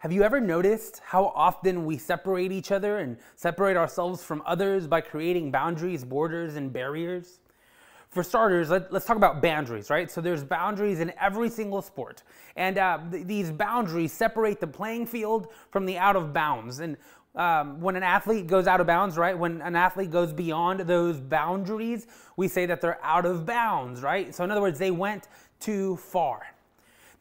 Have you ever noticed how often we separate each other and separate ourselves from others by creating boundaries, borders, and barriers? For starters, let, us talk about boundaries, right? So there's boundaries in every single sport. And uh, th- these boundaries separate the playing field from the out of bounds. And um, when an athlete goes out of bounds, right? When an athlete goes beyond those boundaries, we say that they're out of bounds, right? So in other words, they went too far.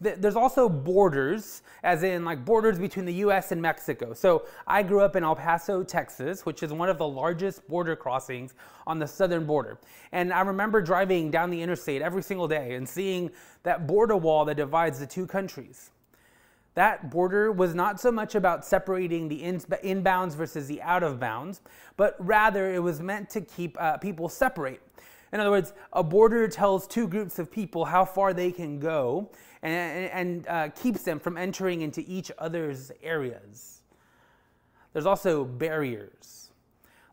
There's also borders, as in like borders between the US and Mexico. So I grew up in El Paso, Texas, which is one of the largest border crossings on the southern border. And I remember driving down the interstate every single day and seeing that border wall that divides the two countries. That border was not so much about separating the inbounds versus the out of bounds, but rather it was meant to keep uh, people separate. In other words, a border tells two groups of people how far they can go and, and uh, keeps them from entering into each other's areas. There's also barriers.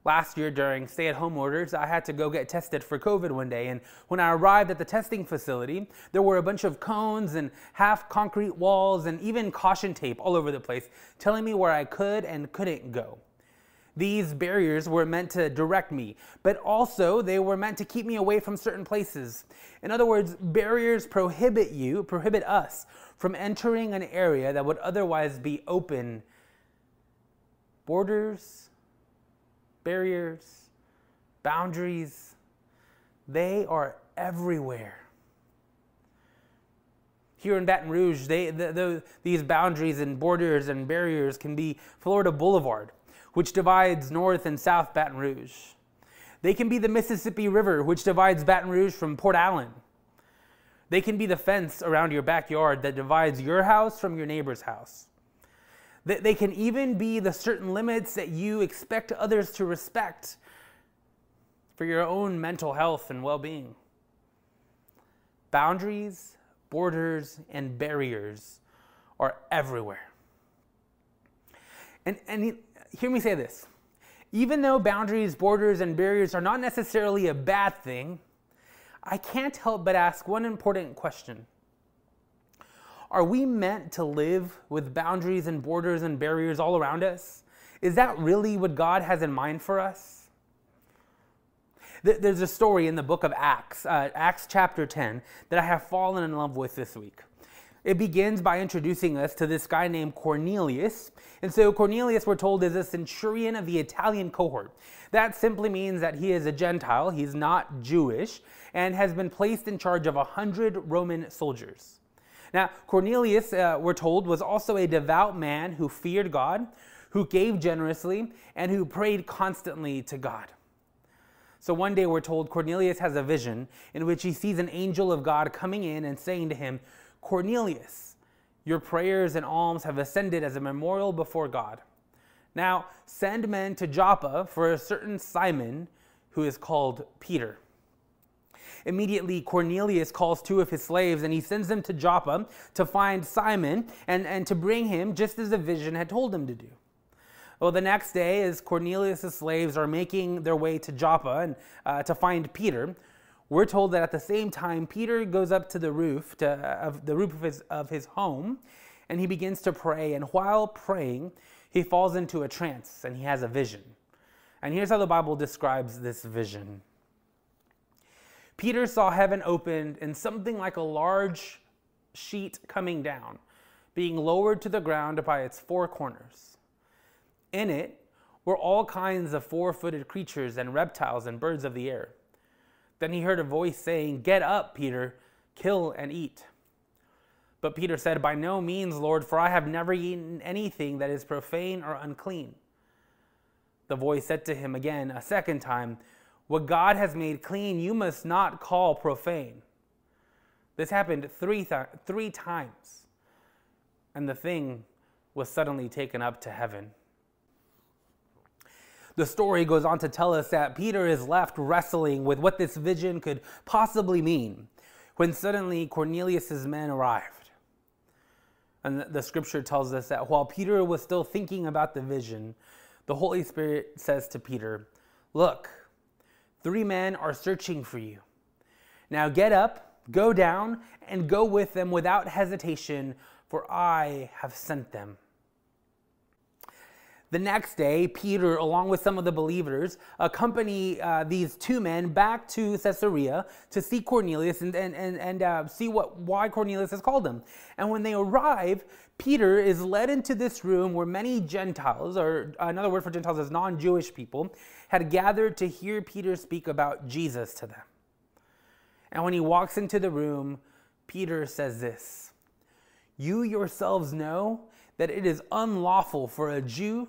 Last year, during stay at home orders, I had to go get tested for COVID one day. And when I arrived at the testing facility, there were a bunch of cones and half concrete walls and even caution tape all over the place telling me where I could and couldn't go. These barriers were meant to direct me, but also they were meant to keep me away from certain places. In other words, barriers prohibit you, prohibit us from entering an area that would otherwise be open. Borders, barriers, boundaries, they are everywhere. Here in Baton Rouge, they, the, the, these boundaries and borders and barriers can be Florida Boulevard which divides North and South Baton Rouge. They can be the Mississippi River, which divides Baton Rouge from Port Allen. They can be the fence around your backyard that divides your house from your neighbor's house. They can even be the certain limits that you expect others to respect for your own mental health and well being. Boundaries, borders, and barriers are everywhere. And, and hear me say this. Even though boundaries, borders, and barriers are not necessarily a bad thing, I can't help but ask one important question. Are we meant to live with boundaries and borders and barriers all around us? Is that really what God has in mind for us? There's a story in the book of Acts, uh, Acts chapter 10, that I have fallen in love with this week. It begins by introducing us to this guy named Cornelius. And so, Cornelius, we're told, is a centurion of the Italian cohort. That simply means that he is a Gentile, he's not Jewish, and has been placed in charge of a hundred Roman soldiers. Now, Cornelius, uh, we're told, was also a devout man who feared God, who gave generously, and who prayed constantly to God. So one day we're told Cornelius has a vision in which he sees an angel of God coming in and saying to him, Cornelius, your prayers and alms have ascended as a memorial before God. Now send men to Joppa for a certain Simon who is called Peter. Immediately, Cornelius calls two of his slaves and he sends them to Joppa to find Simon and, and to bring him just as the vision had told him to do. Well, the next day, as Cornelius' slaves are making their way to Joppa and uh, to find Peter, we're told that at the same time, Peter goes up to the roof, to, of the roof of his, of his home, and he begins to pray. And while praying, he falls into a trance and he has a vision. And here's how the Bible describes this vision Peter saw heaven opened and something like a large sheet coming down, being lowered to the ground by its four corners. In it were all kinds of four footed creatures and reptiles and birds of the air. Then he heard a voice saying, Get up, Peter, kill and eat. But Peter said, By no means, Lord, for I have never eaten anything that is profane or unclean. The voice said to him again a second time, What God has made clean, you must not call profane. This happened three, th- three times, and the thing was suddenly taken up to heaven. The story goes on to tell us that Peter is left wrestling with what this vision could possibly mean when suddenly Cornelius's men arrived. And the scripture tells us that while Peter was still thinking about the vision, the Holy Spirit says to Peter, Look, three men are searching for you. Now get up, go down, and go with them without hesitation, for I have sent them. The next day, Peter, along with some of the believers, accompany uh, these two men back to Caesarea to see Cornelius and, and, and, and uh, see what, why Cornelius has called them. And when they arrive, Peter is led into this room where many Gentiles, or another word for Gentiles is non Jewish people, had gathered to hear Peter speak about Jesus to them. And when he walks into the room, Peter says this You yourselves know that it is unlawful for a Jew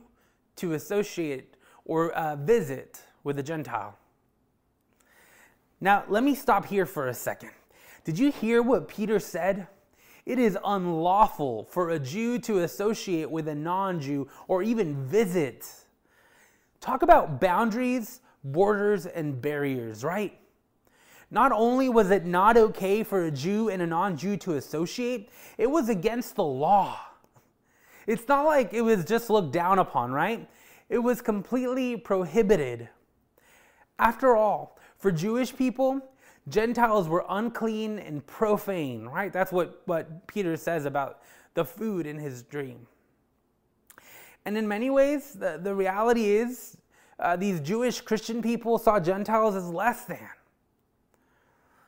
to associate or uh, visit with a Gentile. Now, let me stop here for a second. Did you hear what Peter said? It is unlawful for a Jew to associate with a non Jew or even visit. Talk about boundaries, borders, and barriers, right? Not only was it not okay for a Jew and a non Jew to associate, it was against the law. It's not like it was just looked down upon, right? It was completely prohibited. After all, for Jewish people, Gentiles were unclean and profane, right? That's what, what Peter says about the food in his dream. And in many ways, the, the reality is uh, these Jewish Christian people saw Gentiles as less than.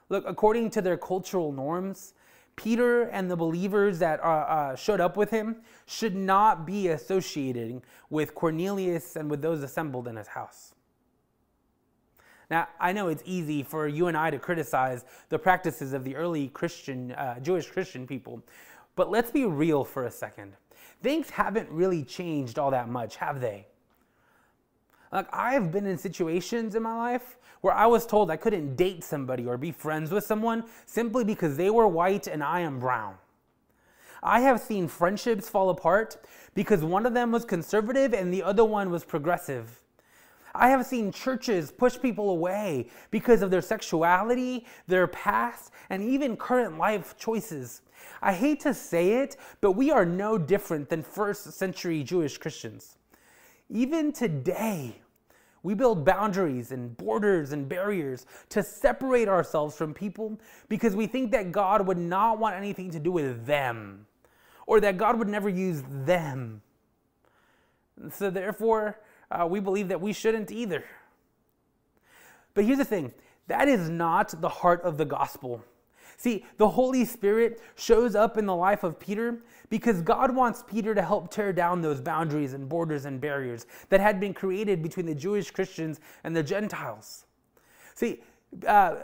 Look, according to their cultural norms, Peter and the believers that uh, uh, showed up with him should not be associating with Cornelius and with those assembled in his house. Now, I know it's easy for you and I to criticize the practices of the early Christian, uh, Jewish Christian people, but let's be real for a second. Things haven't really changed all that much, have they? Like, I've been in situations in my life where I was told I couldn't date somebody or be friends with someone simply because they were white and I am brown. I have seen friendships fall apart because one of them was conservative and the other one was progressive. I have seen churches push people away because of their sexuality, their past, and even current life choices. I hate to say it, but we are no different than first century Jewish Christians. Even today, we build boundaries and borders and barriers to separate ourselves from people because we think that God would not want anything to do with them or that God would never use them. So, therefore, uh, we believe that we shouldn't either. But here's the thing that is not the heart of the gospel. See, the Holy Spirit shows up in the life of Peter because God wants Peter to help tear down those boundaries and borders and barriers that had been created between the Jewish Christians and the Gentiles. See, uh,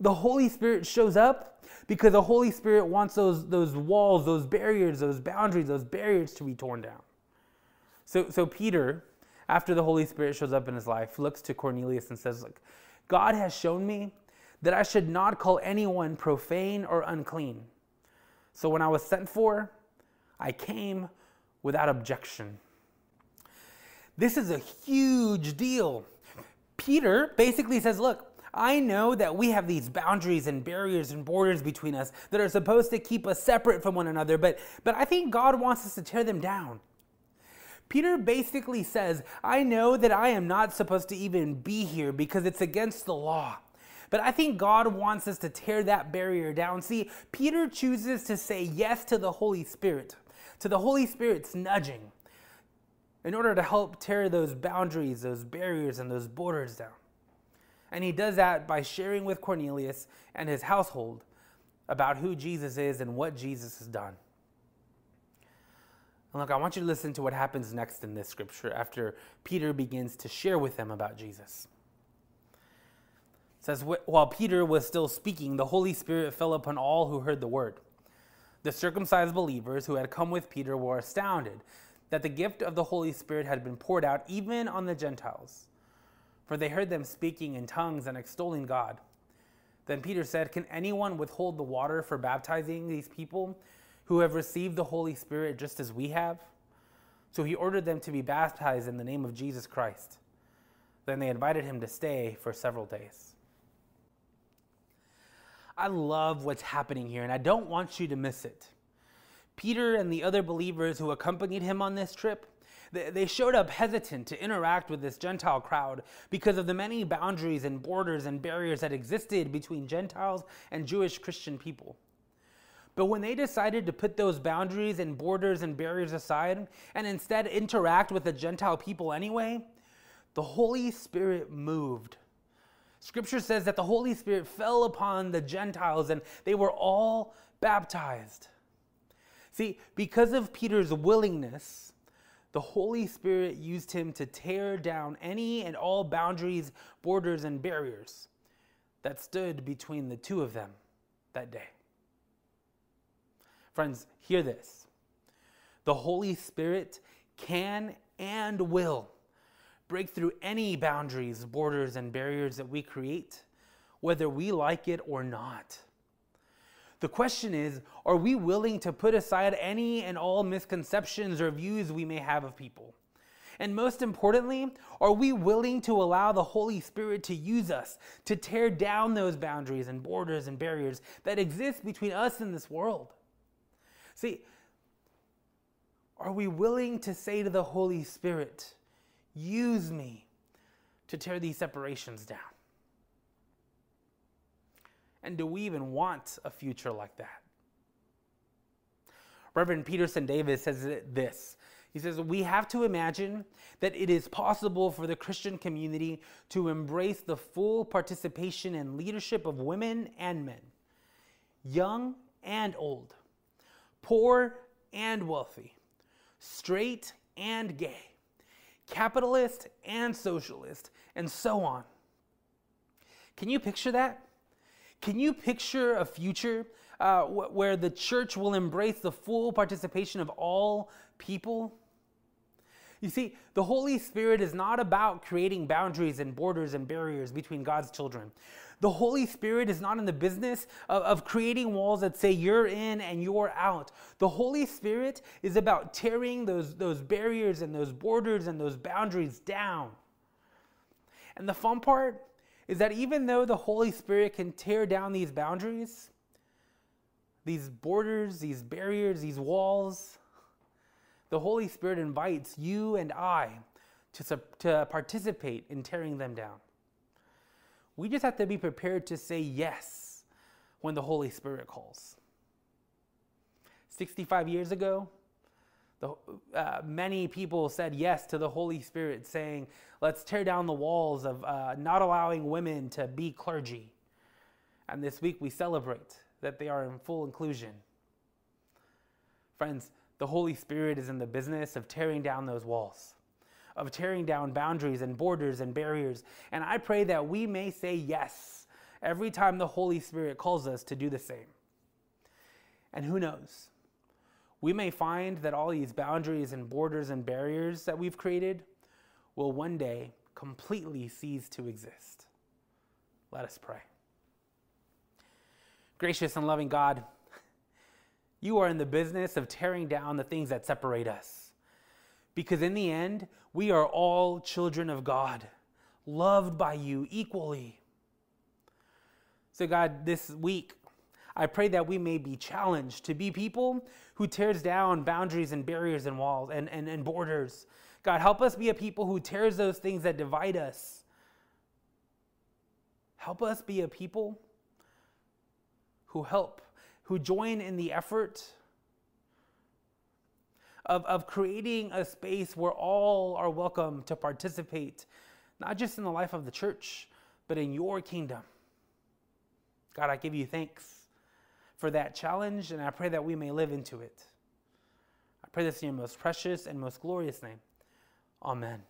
the Holy Spirit shows up because the Holy Spirit wants those, those walls, those barriers, those boundaries, those barriers to be torn down. So, so Peter, after the Holy Spirit shows up in his life, looks to Cornelius and says, Look, God has shown me that I should not call anyone profane or unclean. So when I was sent for, I came without objection. This is a huge deal. Peter basically says, Look, I know that we have these boundaries and barriers and borders between us that are supposed to keep us separate from one another, but, but I think God wants us to tear them down. Peter basically says, I know that I am not supposed to even be here because it's against the law. But I think God wants us to tear that barrier down. See, Peter chooses to say yes to the Holy Spirit, to the Holy Spirit's nudging, in order to help tear those boundaries, those barriers, and those borders down. And he does that by sharing with Cornelius and his household about who Jesus is and what Jesus has done. And look, I want you to listen to what happens next in this scripture after Peter begins to share with them about Jesus says, While Peter was still speaking, the Holy Spirit fell upon all who heard the word. The circumcised believers who had come with Peter were astounded that the gift of the Holy Spirit had been poured out even on the Gentiles, for they heard them speaking in tongues and extolling God. Then Peter said, Can anyone withhold the water for baptizing these people who have received the Holy Spirit just as we have? So he ordered them to be baptized in the name of Jesus Christ. Then they invited him to stay for several days. I love what's happening here, and I don't want you to miss it. Peter and the other believers who accompanied him on this trip, they showed up hesitant to interact with this Gentile crowd because of the many boundaries and borders and barriers that existed between Gentiles and Jewish Christian people. But when they decided to put those boundaries and borders and barriers aside and instead interact with the Gentile people anyway, the Holy Spirit moved. Scripture says that the Holy Spirit fell upon the Gentiles and they were all baptized. See, because of Peter's willingness, the Holy Spirit used him to tear down any and all boundaries, borders, and barriers that stood between the two of them that day. Friends, hear this. The Holy Spirit can and will break through any boundaries, borders, and barriers that we create, whether we like it or not. The question is are we willing to put aside any and all misconceptions or views we may have of people? And most importantly, are we willing to allow the Holy Spirit to use us to tear down those boundaries and borders and barriers that exist between us and this world? See, are we willing to say to the Holy Spirit, use me to tear these separations down? And do we even want a future like that? Reverend Peterson Davis says this. He says, We have to imagine that it is possible for the Christian community to embrace the full participation and leadership of women and men, young and old, poor and wealthy, straight and gay, capitalist and socialist, and so on. Can you picture that? Can you picture a future uh, where the church will embrace the full participation of all people? You see, the Holy Spirit is not about creating boundaries and borders and barriers between God's children. The Holy Spirit is not in the business of, of, creating walls that say you're in and you're out. The Holy Spirit is about tearing those, those barriers and those borders and those boundaries down. And the fun part is that even though the Holy Spirit can tear down these boundaries, these borders, these barriers, these walls, the Holy Spirit invites you and I to, to participate in tearing them down. We just have to be prepared to say yes when the Holy Spirit calls. 65 years ago, the, uh, many people said yes to the Holy Spirit, saying, Let's tear down the walls of uh, not allowing women to be clergy. And this week we celebrate that they are in full inclusion. Friends, the Holy Spirit is in the business of tearing down those walls, of tearing down boundaries and borders and barriers. And I pray that we may say yes every time the Holy Spirit calls us to do the same. And who knows? We may find that all these boundaries and borders and barriers that we've created will one day completely cease to exist. Let us pray. Gracious and loving God, you are in the business of tearing down the things that separate us. Because in the end, we are all children of God, loved by you equally. So, God, this week, I pray that we may be challenged to be people who tears down boundaries and barriers and walls and, and, and borders. God, help us be a people who tears those things that divide us. Help us be a people who help who join in the effort of, of creating a space where all are welcome to participate, not just in the life of the church, but in your kingdom. God, I give you thanks for that challenge, and I pray that we may live into it. I pray this in your most precious and most glorious name. Amen.